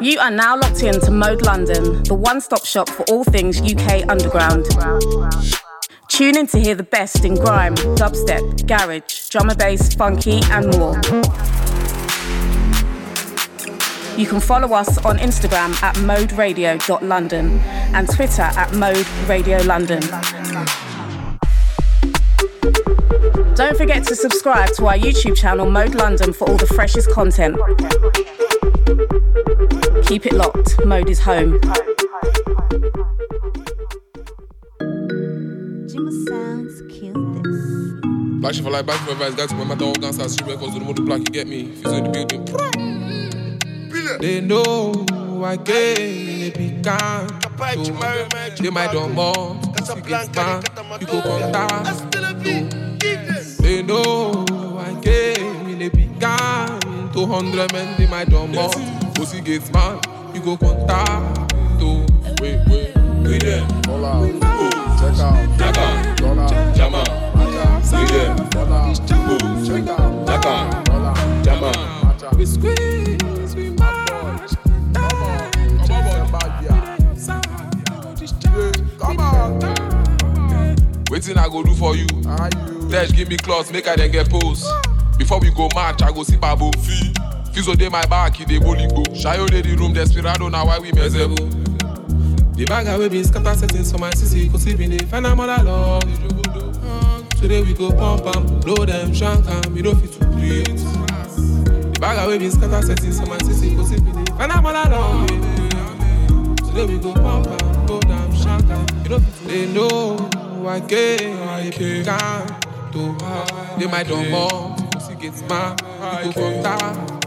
You are now locked in to Mode London, the one stop shop for all things UK underground. Tune in to hear the best in grime, dubstep, garage, drum and bass, funky, and more. You can follow us on Instagram at moderadio.london and Twitter at Mode Radio London. Don't forget to subscribe to our YouTube channel Mode London for all the freshest content. Keep it locked, Mode is home. Like shit for like back for advice, guys, my matter all guns are cause the mother black you get me. If you in the building. They know I get in a big can. They might don't more. You go contact. They know I came in a big can. 200 men, they might don't more. Pussy gates man, you go contact. Wait, wait, wait there. On. Check out. Check out. Dollar. Jama. See them. Dollar. Check out. Jaka. Dollar. Jama. Macha. We squeeze, Waiting I go do for you? Dash give me make I then get pose. Before we go match, I go see Babu. Fee. Fizo dey my back, he dey bully go. Shayo dey the room, desperado now why we mezebu. The bag away been scatter settings for my CC, cause sleep in the find love. Today we go pump am, blow them, shank am, you don't fit to breathe. The bag away been scatter settings for my CC, cause sleep in the find. Today we go pump am, blow them, shank am, you don't fit to They know I came, I can't do. They might don't more, cause it gets mad, you go contact.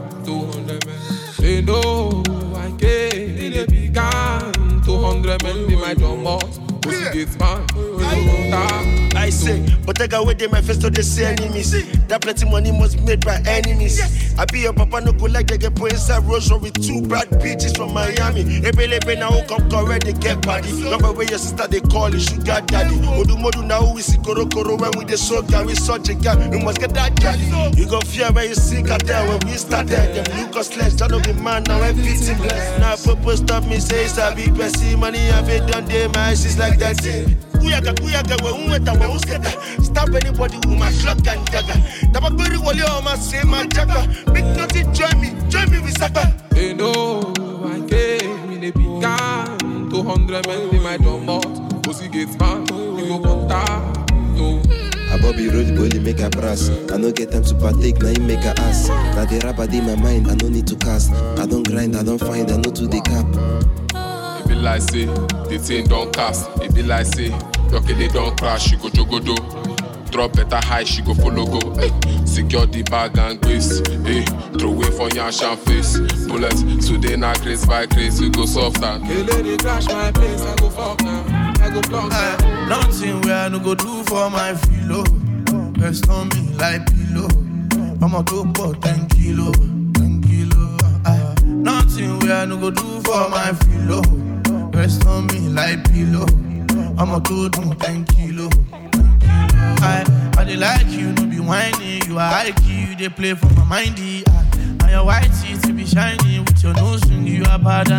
They know I came, they began. 200 men, they might don't more, cause it gets mad, you go contact. I say, but take away them my face they say enemies. That plenty money must made by enemies. I be your papa no go like they get put inside Rose with two bad bitches from Miami. Ebe lebe now who come correct they get party. Number where your sister they call it sugar daddy. Modu modu now we see koro koro when we the so guy we such a guy. We must get that daddy. You go fear when you see cartel when we started. Them Lucas less, that no be man now everything blessed. Now purple stop me say sabi pesi money I've done day my sis like that. Kuyaga kuyaga we unweta we usketa. Stop anybody with my clock and dagger. Tabakuri wale on my same my jagger. Big nothing join me, join me with Saka. They know I came in a big can. 200 men, they might don't more. Pussy gets man, you go contact. No. I Bobby roll the bully make a brass. I no get time to partake, now you make a ass. Now the rapper in my mind, I no need to cast. I don't grind, I don't find, I no to the cap. It be like say, the thing don't cast. It be like say, lucky they don't crash, she go jogodo. Drop better high, she go follow go. Hey, secure the bag and grace. Hey, throw away for your and face. Bullets, today not grace by grace, we go soft and. Hey, lady, crash my place, I go fuck now. I go block now. Uh, nothing where I no go do for my filo. Rest on me like pillow. I'ma go for 10 kilo, 10 kilo. Uh, nothing where I no go do for my filo. Rest on me like pillow. I'm a good go do 10 kilo. I, I dey like you, no be whining. You are high key, you dey play for my mindy. I, your white teeth to be shining with your nose ring. You are bad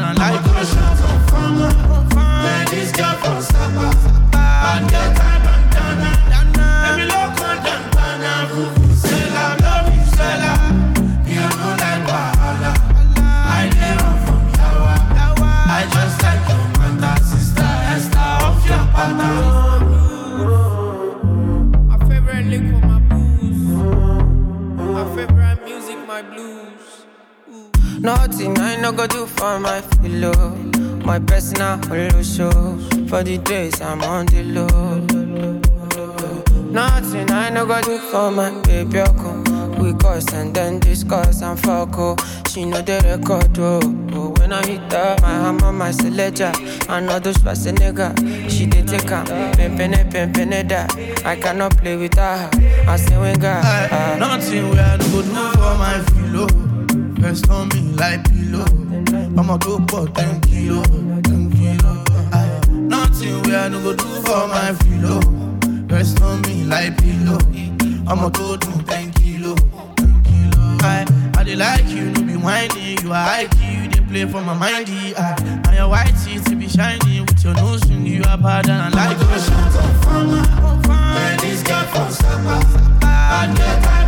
For the days I'm on the low. Nothing I no go do for my baby. Oko. We cuss and then discuss and fuck oh. She know the record oh. oh. When I hit her, my hammer, my selector. I know those nigga. She did take her. Pimpin' pimpin' that. I cannot play with her. I say when God. Aye, Nothing where I no go do for my filo. Rest on me like pillow. I'ma go for 10 10 kilo nothing where I no go do for my pillow? Rest on me like pillow. I'm a to do 10 kilo. I, I dey like you, no be whiny. You are high key, you dey play for my mindy. I, and your white teeth be shiny with your nose ring. You are bad and I like you. Shut up, girl from Sapa? I get.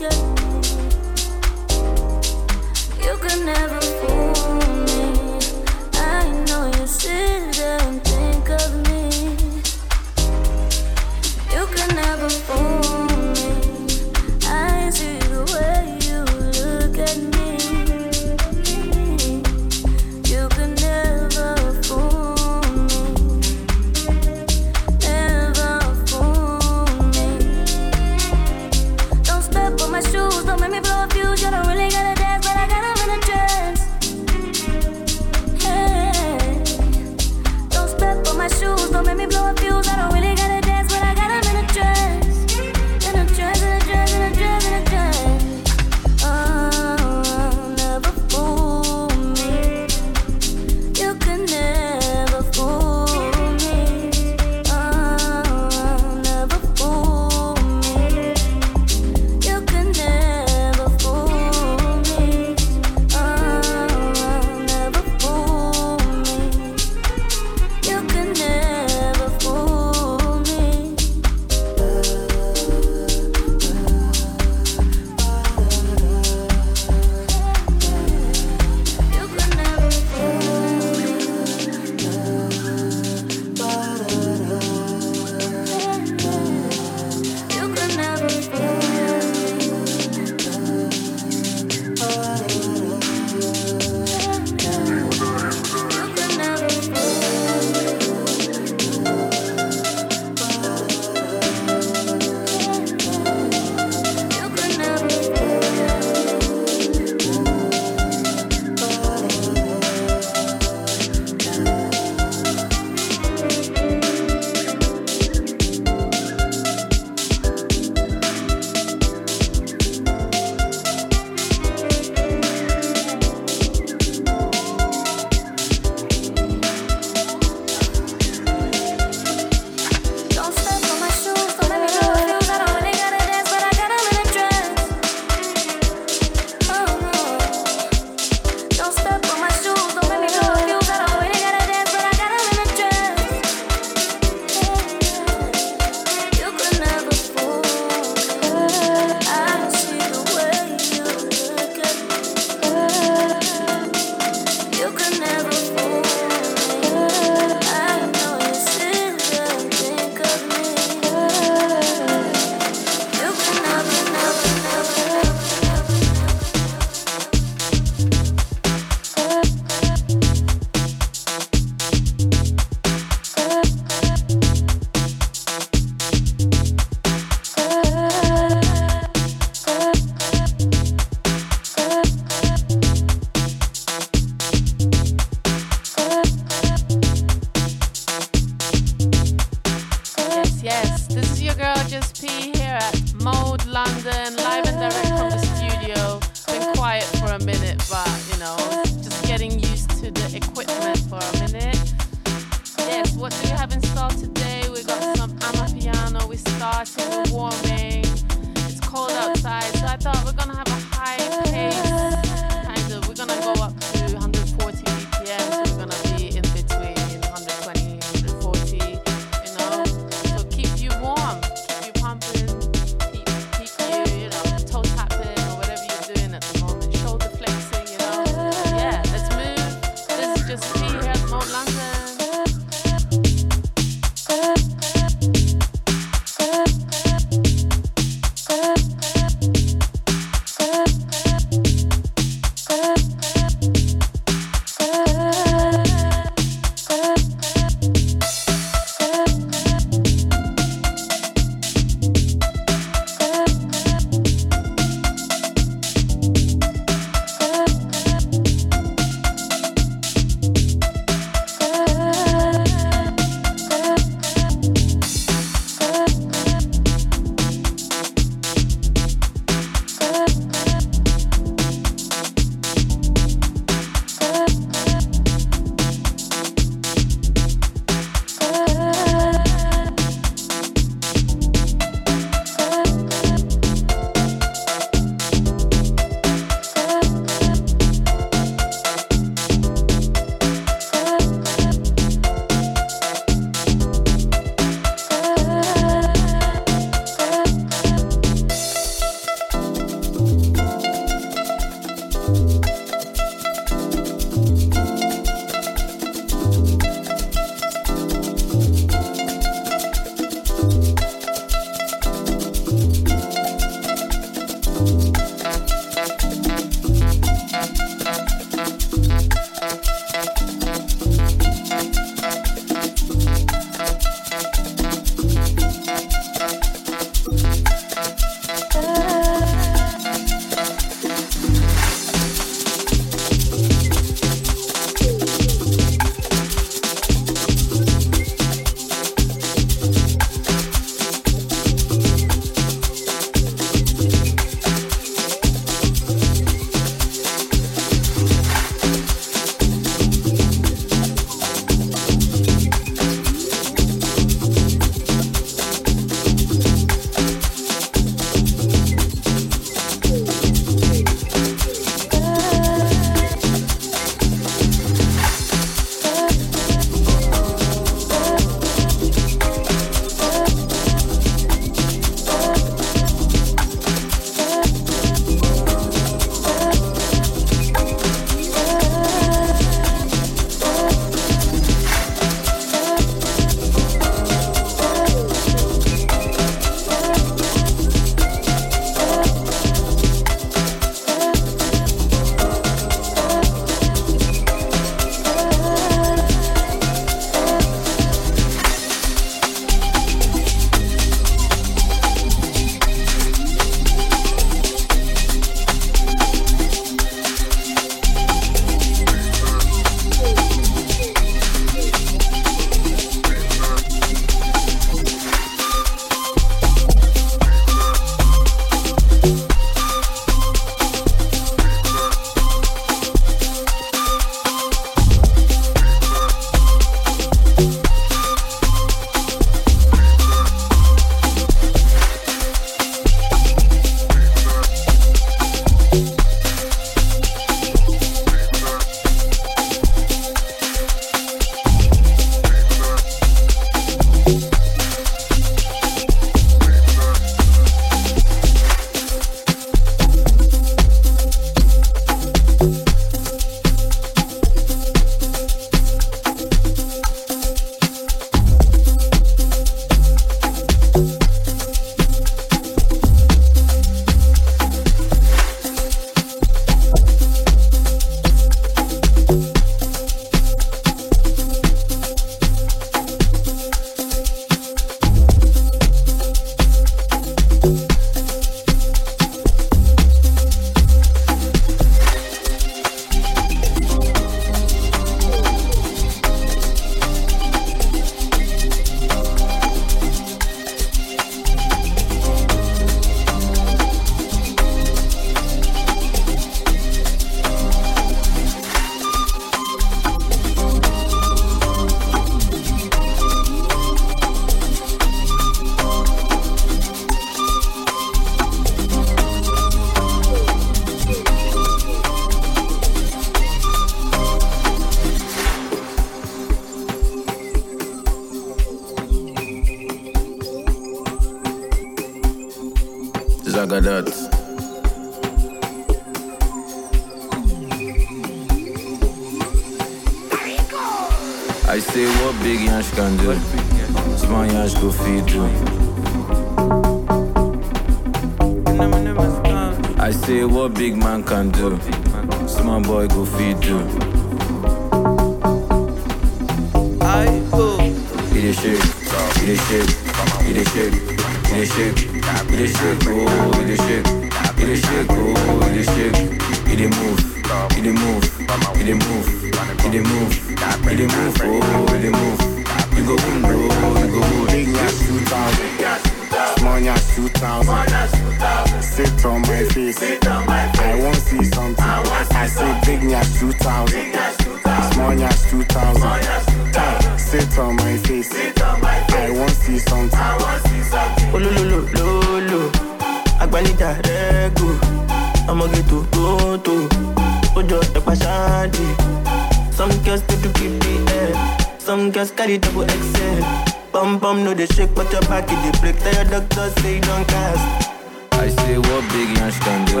Big can do.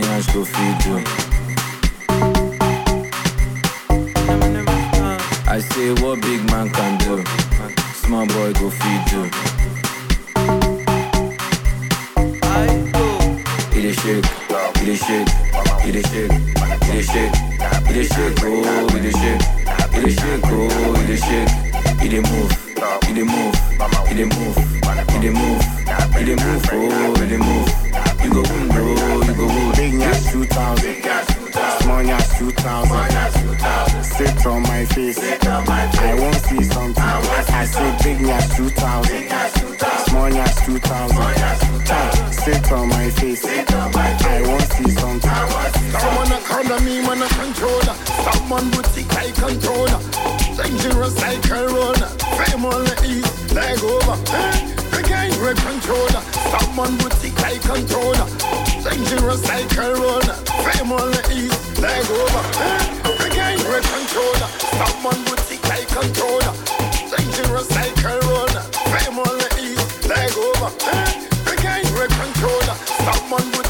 Yansh go feed you. I say what big man can do. Small boy go feed you. Eat a shake, eat a shake, eat a shake, eat a shake, eat a shake, oh, eat a shake, eat a shake, oh, eat a shake, eat a move, a move, a move, a move, a move, oh, a move. Go bro, you go boom. Big Nyash 2000, small Nyash 2000. Sit on my face, I won't see something. I say Big Nyash 2000, small Nyash 2000. Sit on my face, I won't see something. Someone a corner me, man a controller. Someone boutique I controller. Dangerous like corona. Fame on the east, leg over. The gang red controller. Someone boutique I controller. Dangerous like corona. Fame on the east, leg over. The gang red controller. Someone boutique I controller. Dangerous like corona. Fame on the east, leg over. The gang red controller. Someone boutique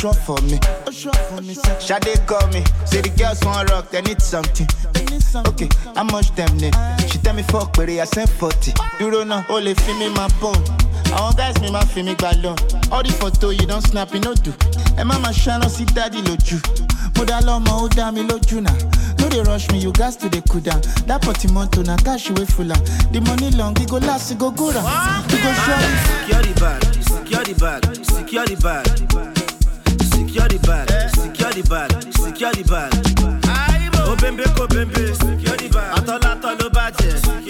follow drag, it's short for me. Shade call me, say the girls want rock, they need something. Okay, how much them need? She tell me fuck, but I sent 40. You don't know, oh, only feel me my bone. Àwọn guys mi máa fi mi gbà lọ. All the photo you don snap, you no do. Ẹ má máa ṣáná sí dádì lójú. Mo dá lọ́mọ, ó dá mi lójú náà. No dey oh, rush me, you gats to dey cool down. That portmanteau na cash wey full am. The money long, e go last, e go go round. E go sure. Secure the bag, secure the bag, secure the bag. Secure the bag, secure the bag, secure the bag. Ó kó the bag. Àtọ́látọ́ ló bàjẹ́.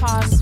We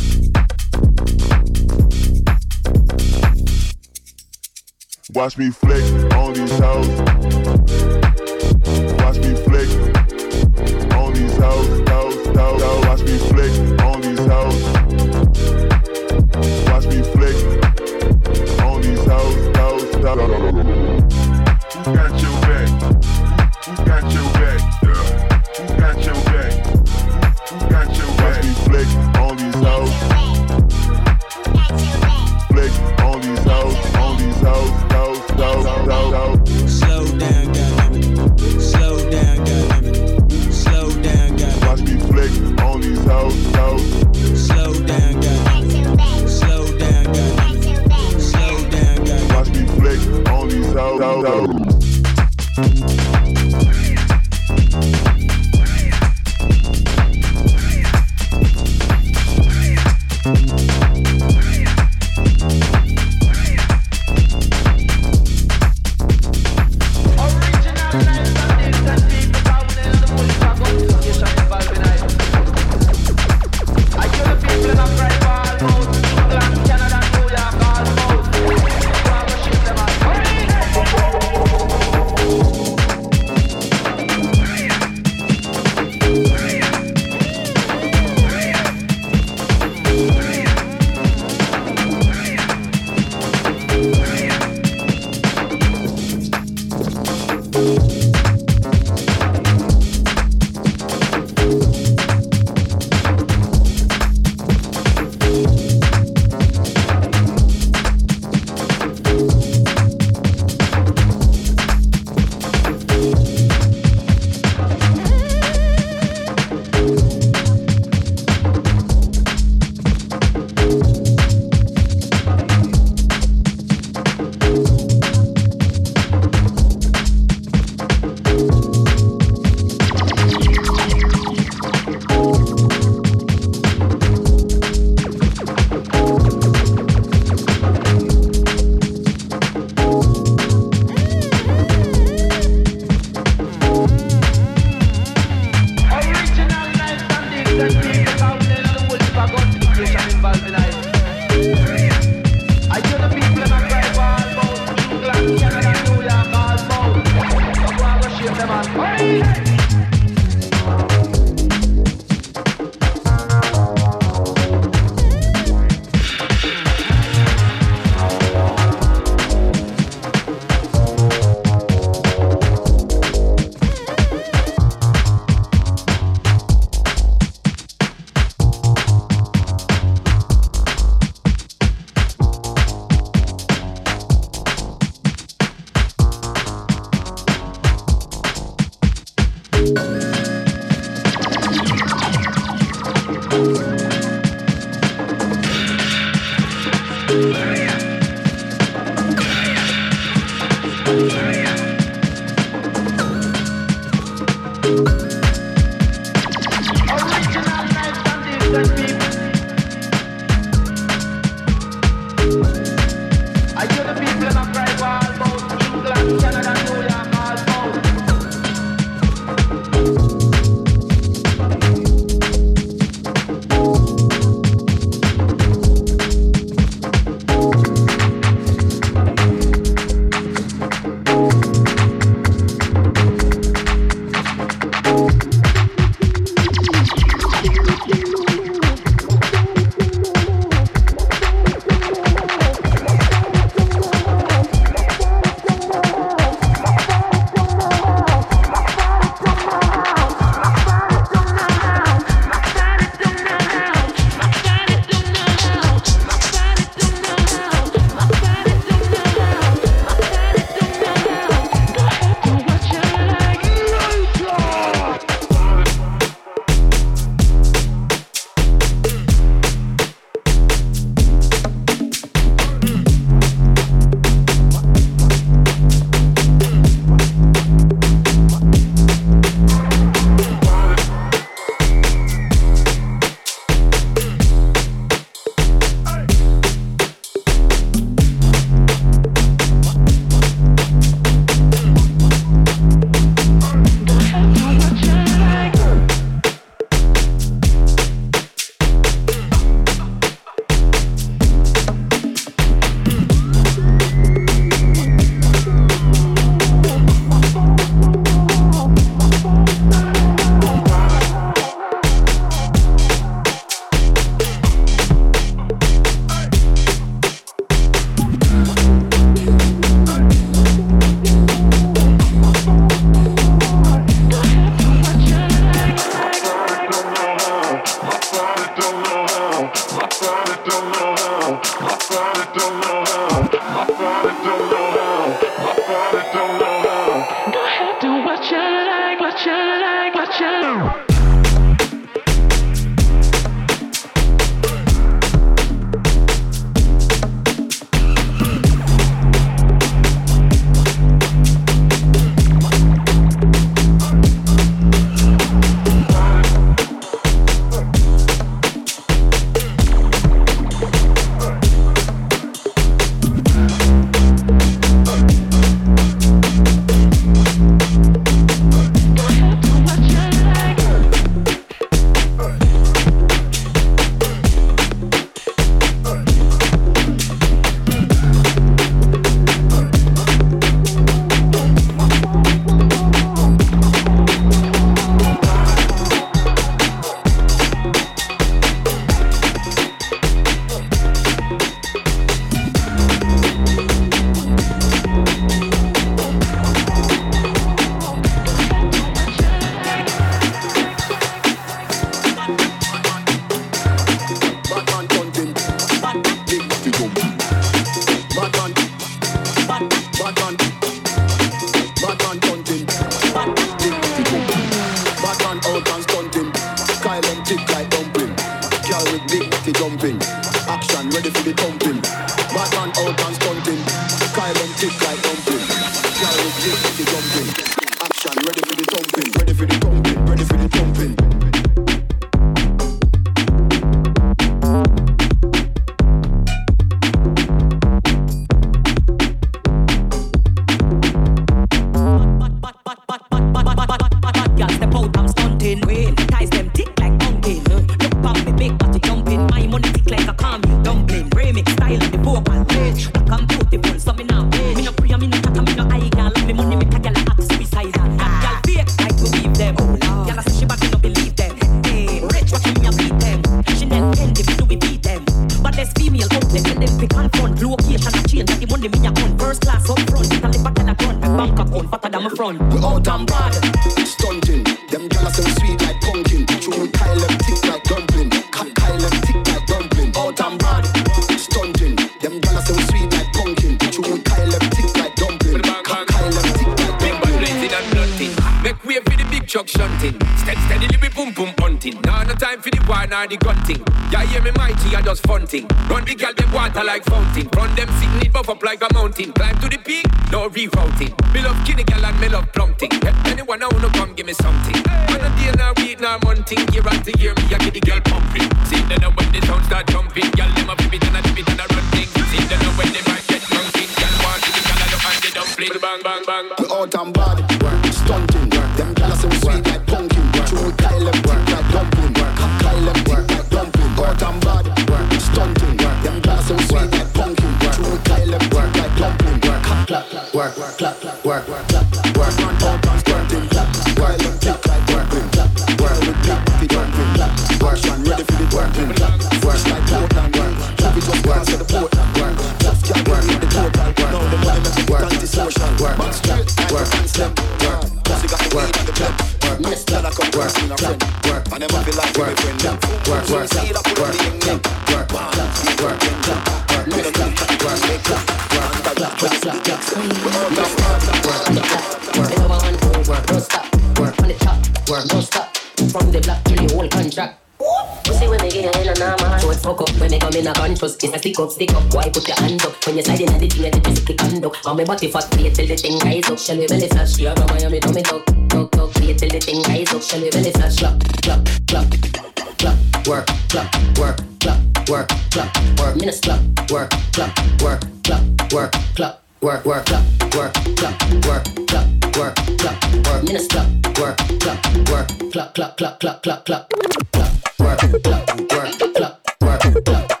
trust is a stick up, stick up. Why put your hand up? When you're sliding at the thing, let the just click and duck. On my body fast, play till the thing rise up. Shall we belly flash? You have a Miami tummy tuck, tuck, tuck. Play till the thing rise up. Shall we belly flash? Clap, clap, clap, clap club work, club work, club work, club work, minutes club work, club work, club work, club work, work, club work, club work, club work, club work, minutes club work, club work, club, club, club, club, club, club, club work, club work, club work, club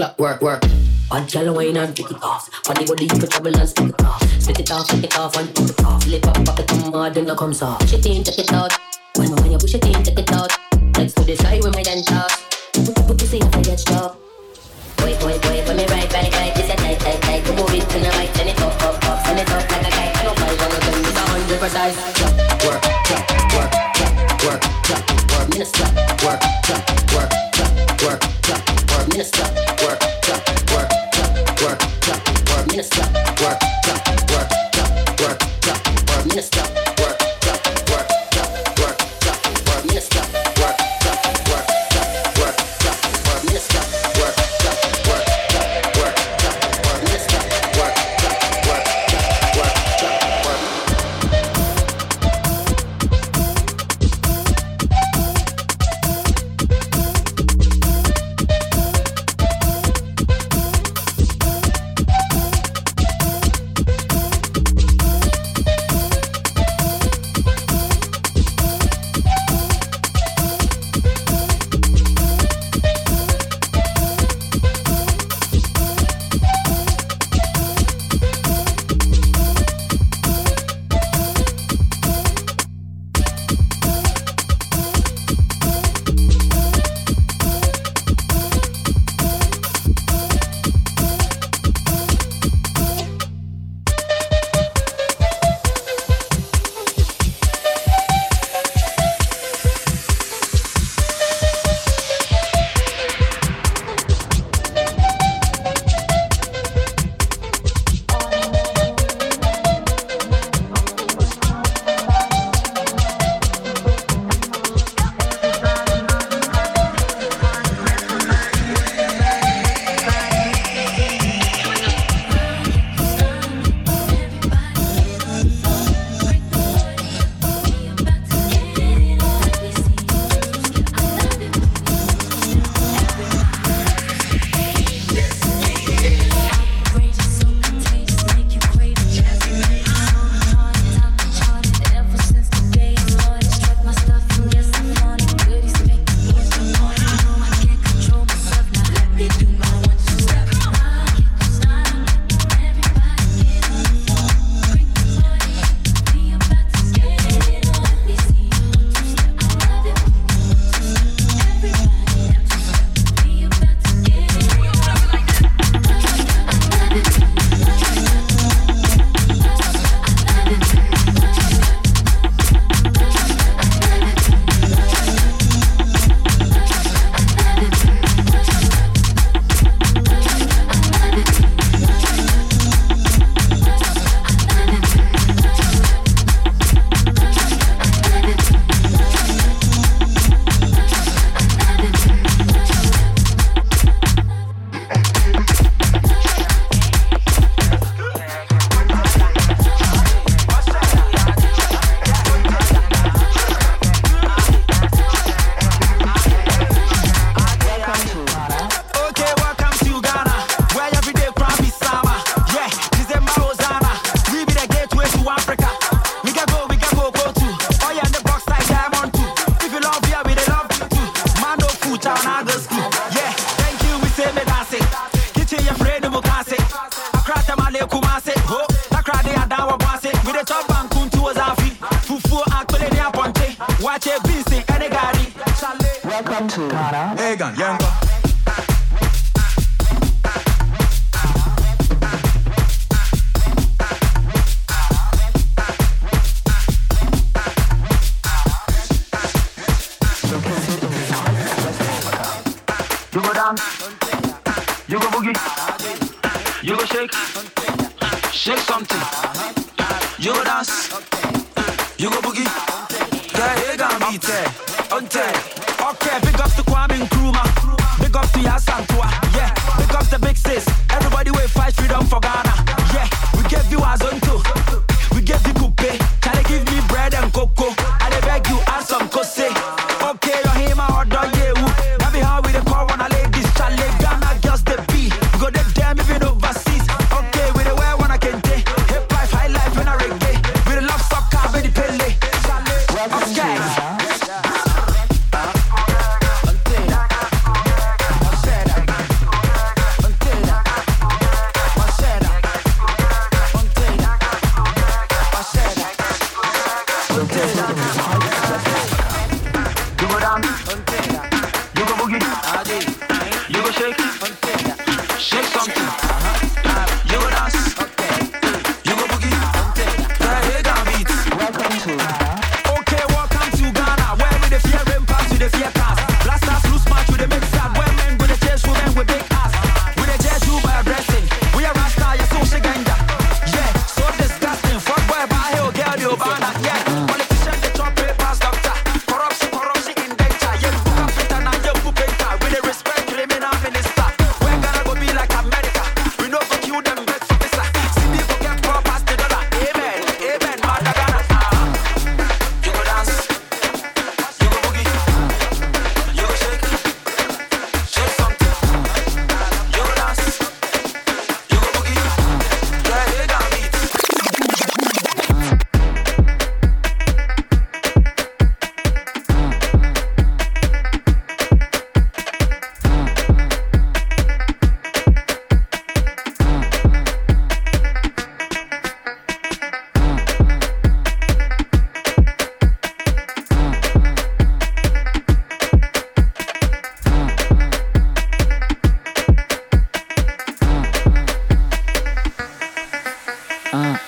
clock, work, work. One girl wine and take it off. Funny body for trouble and stick it off. Spit it off, take it off, and pop it off. Flip up, pop it on hard, then it comes off. Push it in, take it out. When when you push it in, take it out. Legs to the sky with my dance off. Put the see if I get stuck? Boy, boy, boy, when me right, right, right, this a tight, tight, tight. Come move it to the right, turn it up, up, up, turn it up like a kite. I don't find one of them, it's a hundred precise. Work, work, work, work, work, work, clap, work, minutes clap, work, work, work, clap, work, minutes. Minister, work, work, work, work, work, work, minister.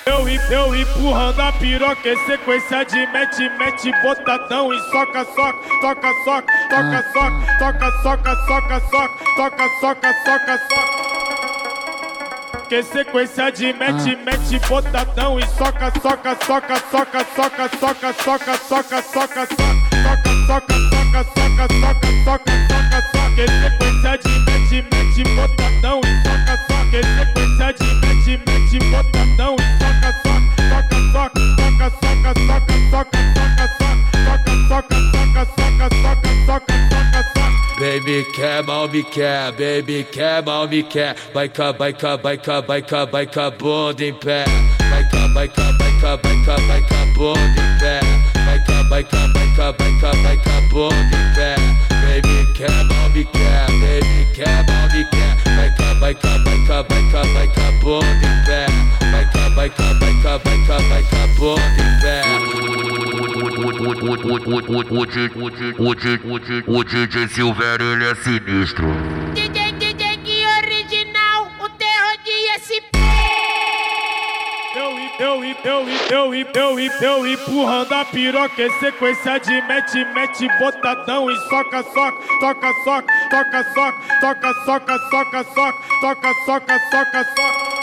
Eu, em- eu empurrando a piroca em sequência de mete, mete, botadão e soca, soca, toca, soca, toca, soca, toca, soca, soca, soca, toca, soca, soca, soca. Que sequência de mete, mete, botadão e soca, soca, soca, soca, soca, soca, soca, soca, soca, soca, soca, soca, soca, soca, soca, soca, soca, soca. Que sequência de mete, mete, botadão e soca, soca. Baby quer, mal me quer, baby quer, mal me quer. Vai cá, vai cá, vai cá, vai cá, vai cá, bunda em pé. Vai cá, vai cá, vai cá, vai cá, vai cá, bunda em pé. Vai cá, vai cá, vai cá, vai cá, vai cá, bunda em pé. Baby quer, mal me quer, baby quer, mal me quer. Vai cá, vai cá, vai cá, vai cá, vai cá, bunda em pé. Vai cá, vai cá, vai cá, vai cá, vai cá, bunda em pé. O DJ Silvério, ele é sinistro. DJ, DJ, que original, o terror de SP. Eu, eu, eu, eu, eu, eu, empurrando a piroca sequência de mete, mete, botadão e soca, soca, toca, soca, toca, soca, toca, soca, soca, soca, toca, soca, soca, soca.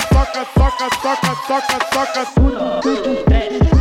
sucker, sucker, sucker, sucker, sucker, sucker.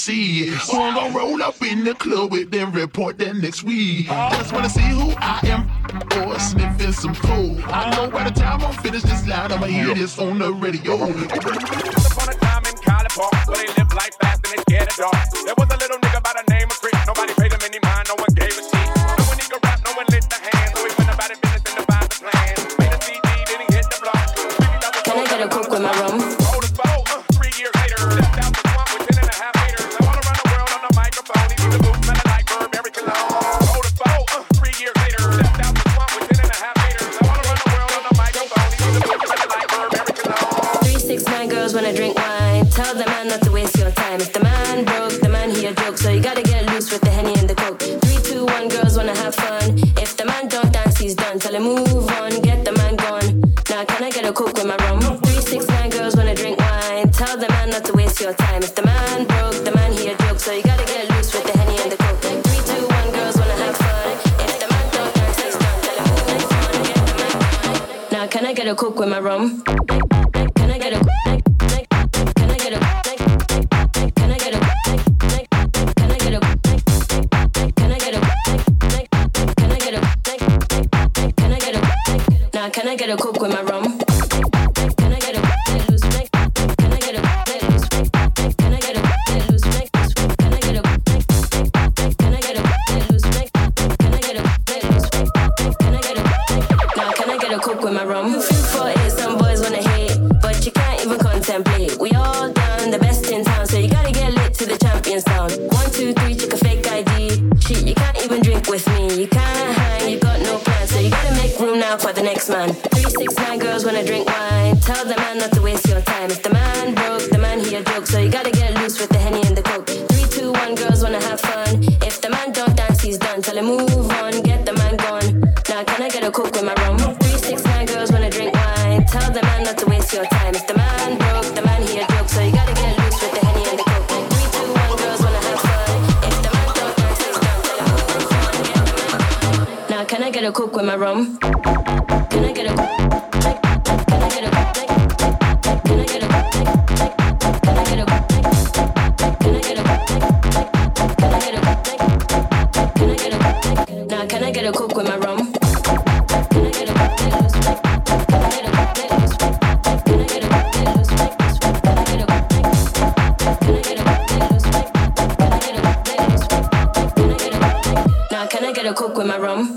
see. Who I'm gonna roll up in the club with them, report that next week. I just wanna see who I am or sniffing some food. I know by the time I'm finished this line, I'ma hear this on the radio. Can I get a cook with my rum? Can I get a Can I get a Can I get a Can I get a Can I get a Can I get a Can I get a Now can I get a cook with my rum? Can I get a Can I get a cook with my rum.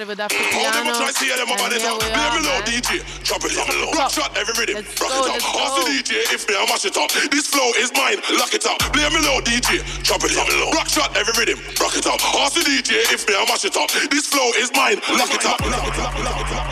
started with Afro piano. I'm trying to hear them about it. Let me know DJ. Drop it, drop it low. Shot every rhythm. Rock it up. Ask the DJ if they mash it up. This flow is mine. Lock it up. Blame me low DJ. Drop it, drop it low. Rock shot every rhythm. Rock it up. Ask the DJ if they mash it up. This flow is mine. Lock it up. Lock it up. Lock it up.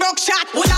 Broke shot.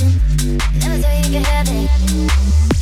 Never thought you could have it.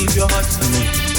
leave your heart to me.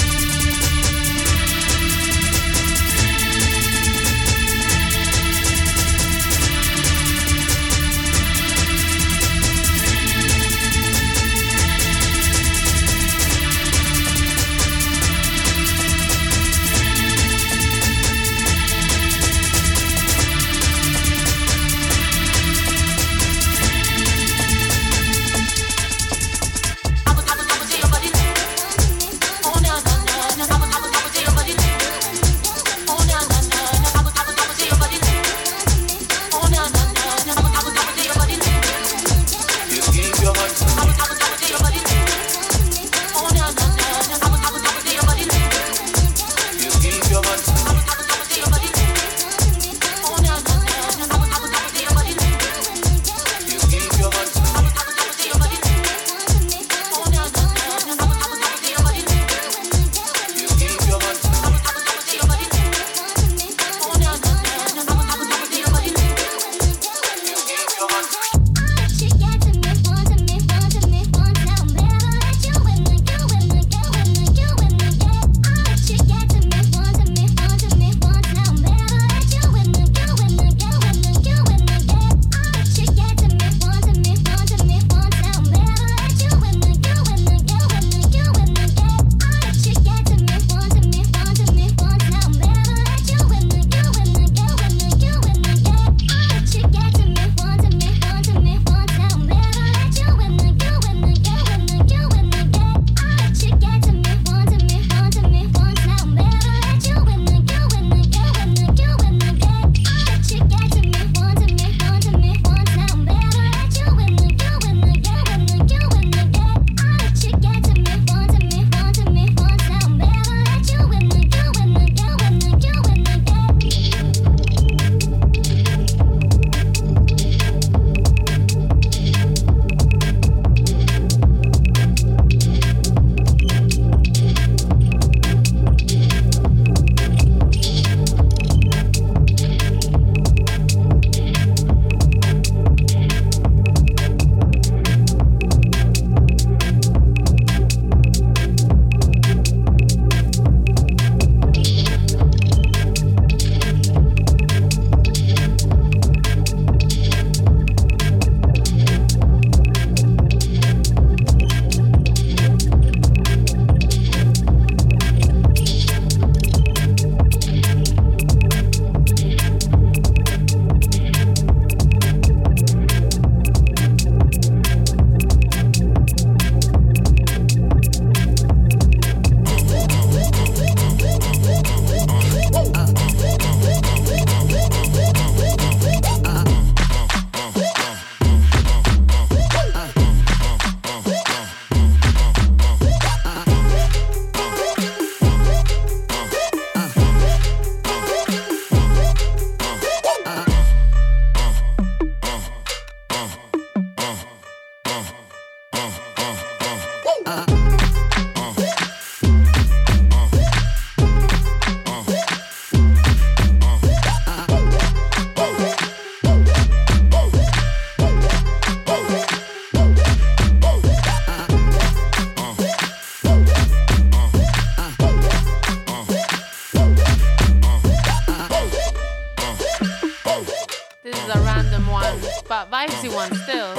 But vibes you want still.